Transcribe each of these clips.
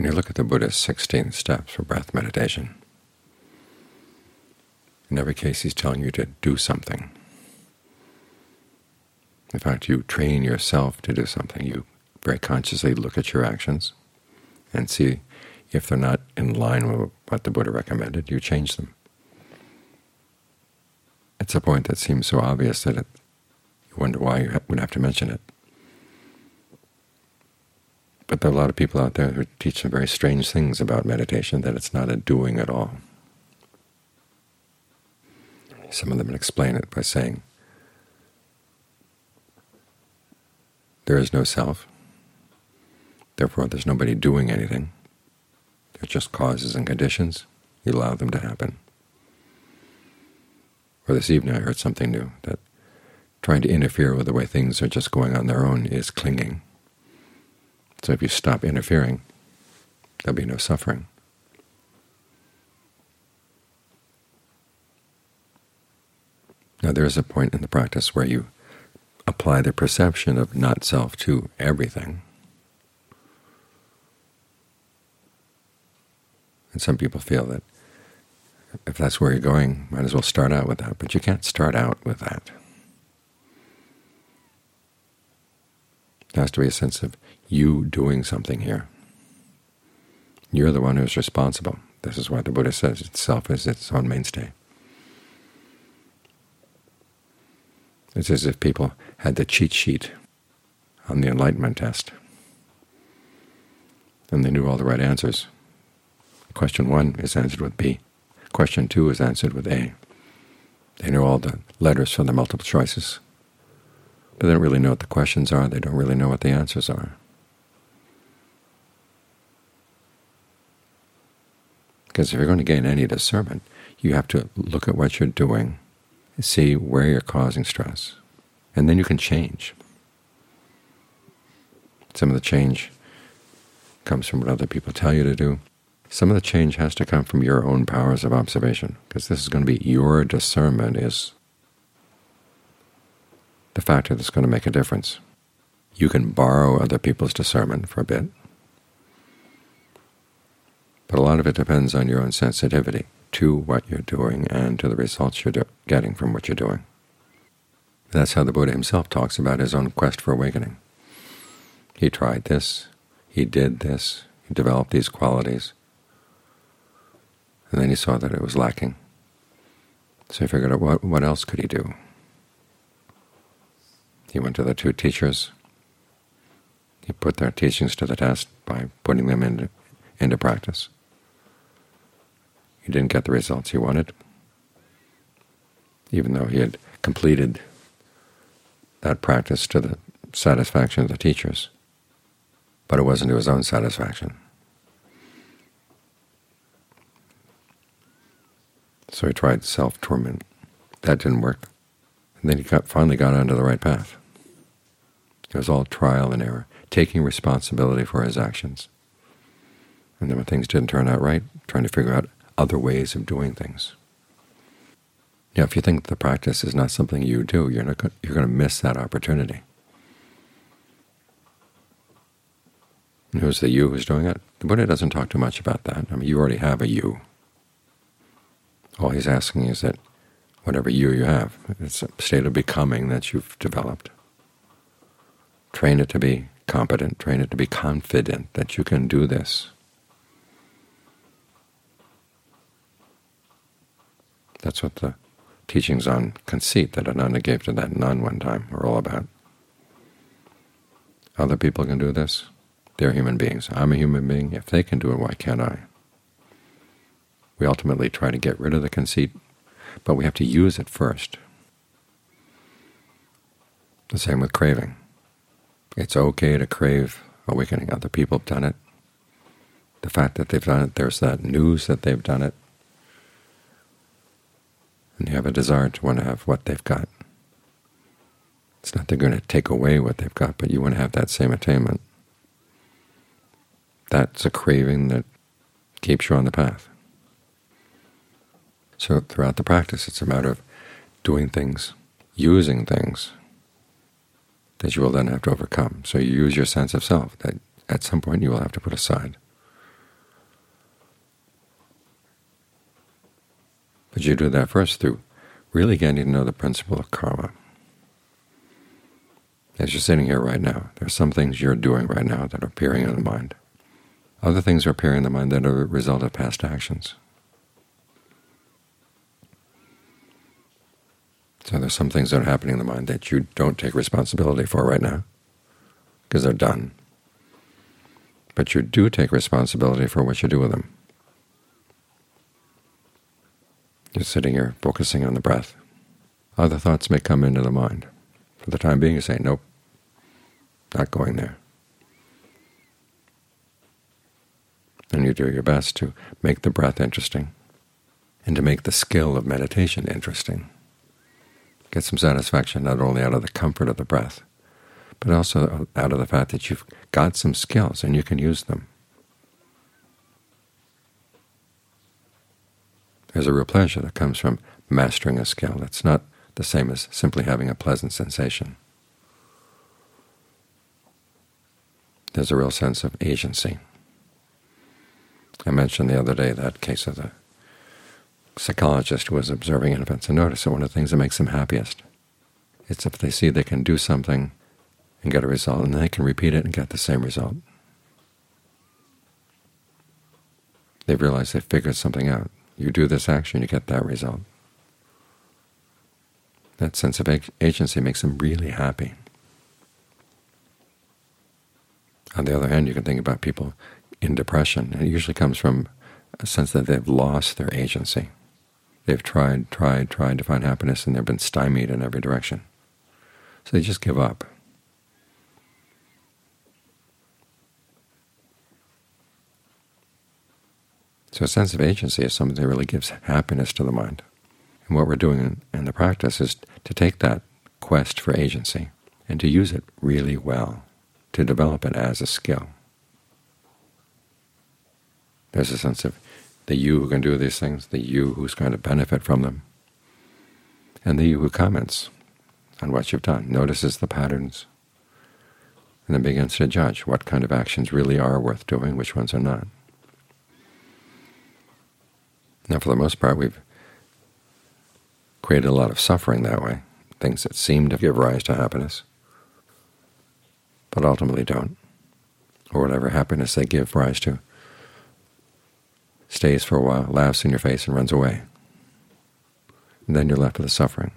When you look at the Buddha's 16 steps for breath meditation, in every case he's telling you to do something. In fact, you train yourself to do something. You very consciously look at your actions and see if they're not in line with what the Buddha recommended, you change them. It's a point that seems so obvious that it, you wonder why you would have to mention it. But there are a lot of people out there who teach some very strange things about meditation, that it's not a doing at all. Some of them explain it by saying, there is no self, therefore there's nobody doing anything. They're just causes and conditions. You allow them to happen. Or this evening I heard something new, that trying to interfere with the way things are just going on their own is clinging. So if you stop interfering, there'll be no suffering. Now there is a point in the practice where you apply the perception of not-self to everything. And some people feel that if that's where you're going, might as well start out with that. But you can't start out with that. There has to be a sense of you doing something here. You're the one who's responsible. This is why the Buddha says itself is its own mainstay. It's as if people had the cheat sheet on the enlightenment test, and they knew all the right answers. Question 1 is answered with B. Question 2 is answered with A. They know all the letters for the multiple choices, they don't really know what the questions are. They don't really know what the answers are. Because if you're going to gain any discernment, you have to look at what you're doing, see where you're causing stress, and then you can change. Some of the change comes from what other people tell you to do. Some of the change has to come from your own powers of observation, because this is going to be your discernment is the factor that's going to make a difference. You can borrow other people's discernment for a bit, but a lot of it depends on your own sensitivity to what you're doing and to the results you're getting from what you're doing. That's how the Buddha himself talks about his own quest for awakening. He tried this, he did this, he developed these qualities, and then he saw that it was lacking. So he figured out what, what else could he do. He went to the two teachers. He put their teachings to the test by putting them into, into practice. He didn't get the results he wanted, even though he had completed that practice to the satisfaction of the teachers. But it wasn't to his own satisfaction. So he tried self-torment. That didn't work. And then he got, finally got onto the right path. It was all trial and error, taking responsibility for his actions. And then when things didn't turn out right, trying to figure out other ways of doing things. Now, if you think the practice is not something you do, you're not you're going to miss that opportunity. And who's the you who's doing it? The Buddha doesn't talk too much about that. I mean, you already have a you. All he's asking is that whatever you you have, it's a state of becoming that you've developed. Train it to be competent, train it to be confident that you can do this. That's what the teachings on conceit that Ananda gave to that nun one time are all about. Other people can do this. They're human beings. I'm a human being. If they can do it, why can't I? We ultimately try to get rid of the conceit, but we have to use it first. The same with craving. It's okay to crave awakening. Other people have done it. The fact that they've done it, there's that news that they've done it and you have a desire to want to have what they've got. It's not they're going to take away what they've got, but you want to have that same attainment. That's a craving that keeps you on the path. So throughout the practice, it's a matter of doing things, using things that you will then have to overcome. So you use your sense of self that at some point you will have to put aside. But you do that first through really getting to know the principle of karma. As you're sitting here right now, there are some things you're doing right now that are appearing in the mind. Other things are appearing in the mind that are a result of past actions. So there's some things that are happening in the mind that you don't take responsibility for right now, because they're done. But you do take responsibility for what you do with them. You're sitting here focusing on the breath. Other thoughts may come into the mind. For the time being, you say, nope, not going there. And you do your best to make the breath interesting and to make the skill of meditation interesting. Get some satisfaction not only out of the comfort of the breath, but also out of the fact that you've got some skills and you can use them. There's a real pleasure that comes from mastering a skill. It's not the same as simply having a pleasant sensation. There's a real sense of agency. I mentioned the other day that case of the psychologist who was observing infants and noticed that one of the things that makes them happiest is if they see they can do something and get a result, and they can repeat it and get the same result. They realize they've figured something out. You do this action, you get that result. That sense of agency makes them really happy. On the other hand, you can think about people in depression, it usually comes from a sense that they've lost their agency. They've tried, tried, tried to find happiness, and they've been stymied in every direction. So they just give up. So a sense of agency is something that really gives happiness to the mind. And what we're doing in the practice is to take that quest for agency and to use it really well, to develop it as a skill. There's a sense of the you who can do these things, the you who's going to benefit from them, and the you who comments on what you've done, notices the patterns, and then begins to judge what kind of actions really are worth doing, which ones are not. Now, for the most part, we've created a lot of suffering that way, things that seem to give rise to happiness, but ultimately don't, or whatever happiness they give rise to stays for a while, laughs in your face, and runs away. And then you're left with the suffering.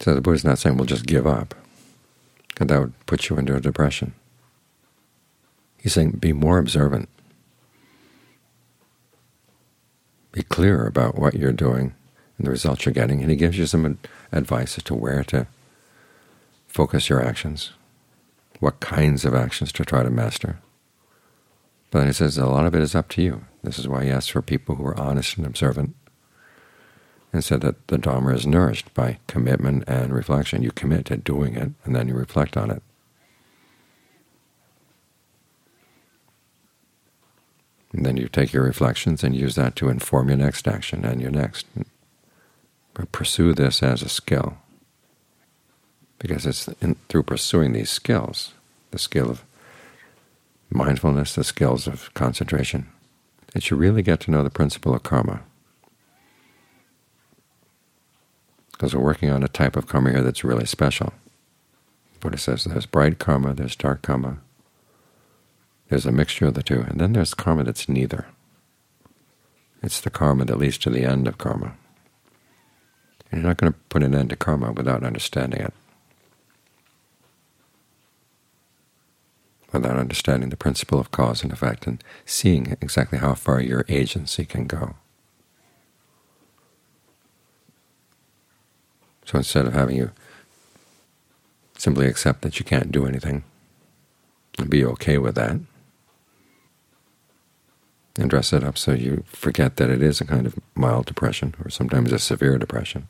So the Buddha's not saying, well, just give up, because that would put you into a depression. He's saying, be more observant. Be clear about what you're doing and the results you're getting, and he gives you some advice as to where to focus your actions, what kinds of actions to try to master. But then he says a lot of it is up to you. This is why he asks for people who are honest and observant, and said that the Dharma is nourished by commitment and reflection. You commit to doing it, and then you reflect on it. And then you take your reflections and use that to inform your next action and your next. Pursue this as a skill, because it's in, through pursuing these skills, the skill of mindfulness, the skills of concentration, that you really get to know the principle of karma. Because we're working on a type of karma here that's really special. Buddha says there's bright karma, there's dark karma, there's a mixture of the two, and then there's karma that's neither. It's the karma that leads to the end of karma. And you're not going to put an end to karma without understanding it. Without understanding the principle of cause and effect and seeing exactly how far your agency can go. So instead of having you simply accept that you can't do anything and be okay with that, and dress it up so you forget that it is a kind of mild depression or sometimes a severe depression.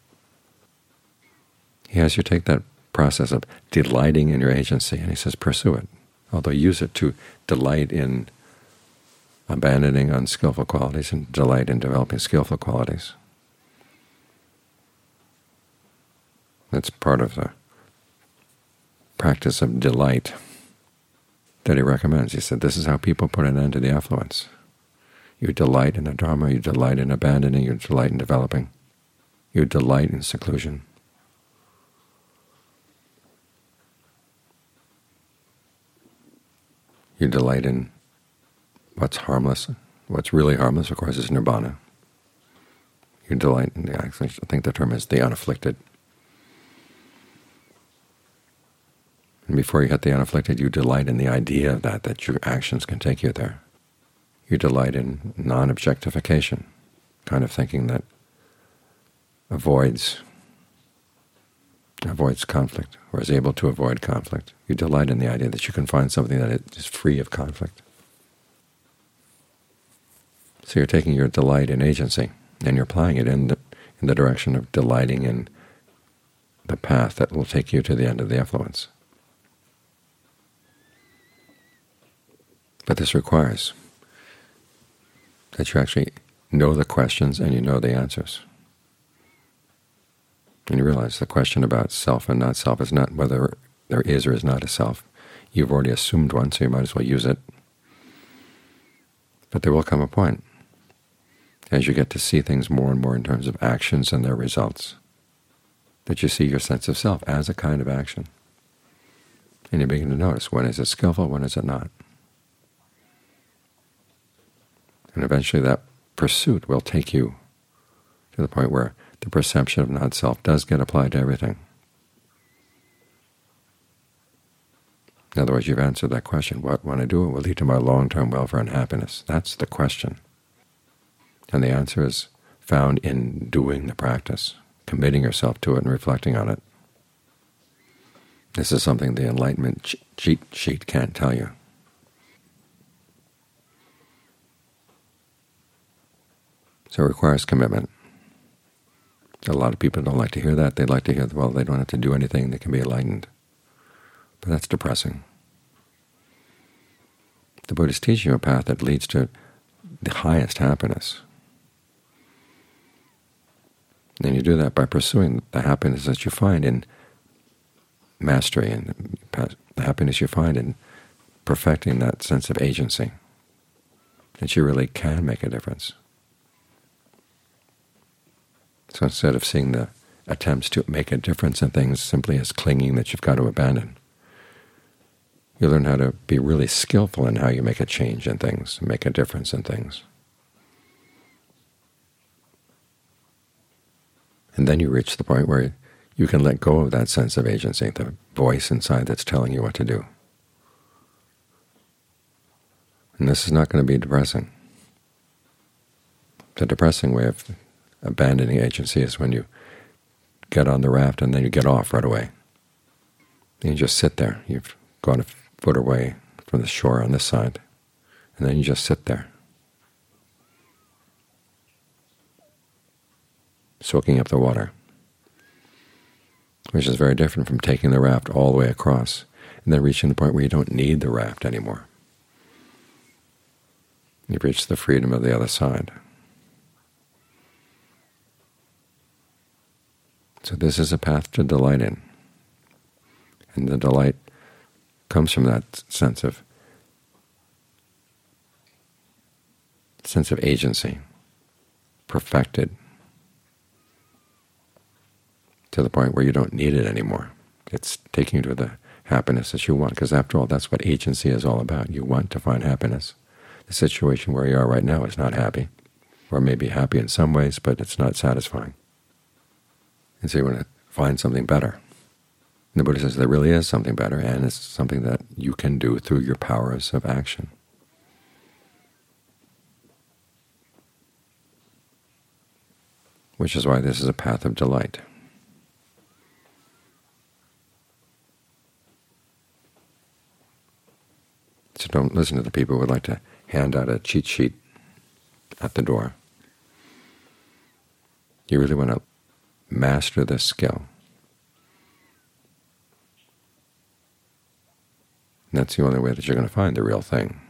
He has you take that process of delighting in your agency, and he says pursue it although use it to delight in abandoning unskillful qualities and delight in developing skillful qualities. That's part of the practice of delight that he recommends. He said this is how people put an end to the effluents. You delight in the dharma, you delight in abandoning, you delight in developing, you delight in seclusion. You delight in what's harmless. What's really harmless, of course, is nirvana. You delight in, I think the term is the unafflicted. And before you hit the unafflicted, you delight in the idea of that, that your actions can take you there. You delight in non-objectification, kind of thinking that avoids avoids conflict, or is able to avoid conflict. You delight in the idea that you can find something that is free of conflict. So you're taking your delight in agency, and you're applying it in the, in the direction of delighting in the path that will take you to the end of the effluents. But this requires that you actually know the questions and you know the answers. And you realize the question about self and not self is not whether there is or is not a self. You've already assumed one, so you might as well use it. But there will come a point, as you get to see things more and more in terms of actions and their results, that you see your sense of self as a kind of action. And you begin to notice when is it skillful, when is it not. And eventually that pursuit will take you to the point where the perception of not-self does get applied to everything. In other words, you've answered that question. What, when I do it, will lead to my long-term welfare and happiness? That's the question. And the answer is found in doing the practice, committing yourself to it and reflecting on it. This is something the Enlightenment cheat sheet can't tell you. So it requires commitment. A lot of people don't like to hear that. They like to hear, well, they don't have to do anything, they can be enlightened. But that's depressing. The Buddha is teaching you a path that leads to the highest happiness. And you do that by pursuing the happiness that you find in mastery and the happiness you find in perfecting that sense of agency, that you really can make a difference. So instead of seeing the attempts to make a difference in things simply as clinging that you've got to abandon, you learn how to be really skillful in how you make a change in things, make a difference in things. And then you reach the point where you can let go of that sense of agency, the voice inside that's telling you what to do. And this is not going to be depressing. The depressing way of abandoning agency is when you get on the raft and then you get off right away. And you just sit there. You've gone a foot away from the shore on this side, and then you just sit there, soaking up the water, which is very different from taking the raft all the way across and then reaching the point where you don't need the raft anymore. You've reached the freedom of the other side. So this is a path to delight in. And the delight comes from that sense of sense of agency, perfected to the point where you don't need it anymore. It's taking you to the happiness that you want, because after all, that's what agency is all about. You want to find happiness. The situation where you are right now is not happy, or maybe happy in some ways, but it's not satisfying and so you want to find something better. And the Buddha says there really is something better, and it's something that you can do through your powers of action. Which is why this is a path of delight. So don't listen to the people who would like to hand out a cheat sheet at the door. You really want to master this skill. And that's the only way that you're going to find the real thing.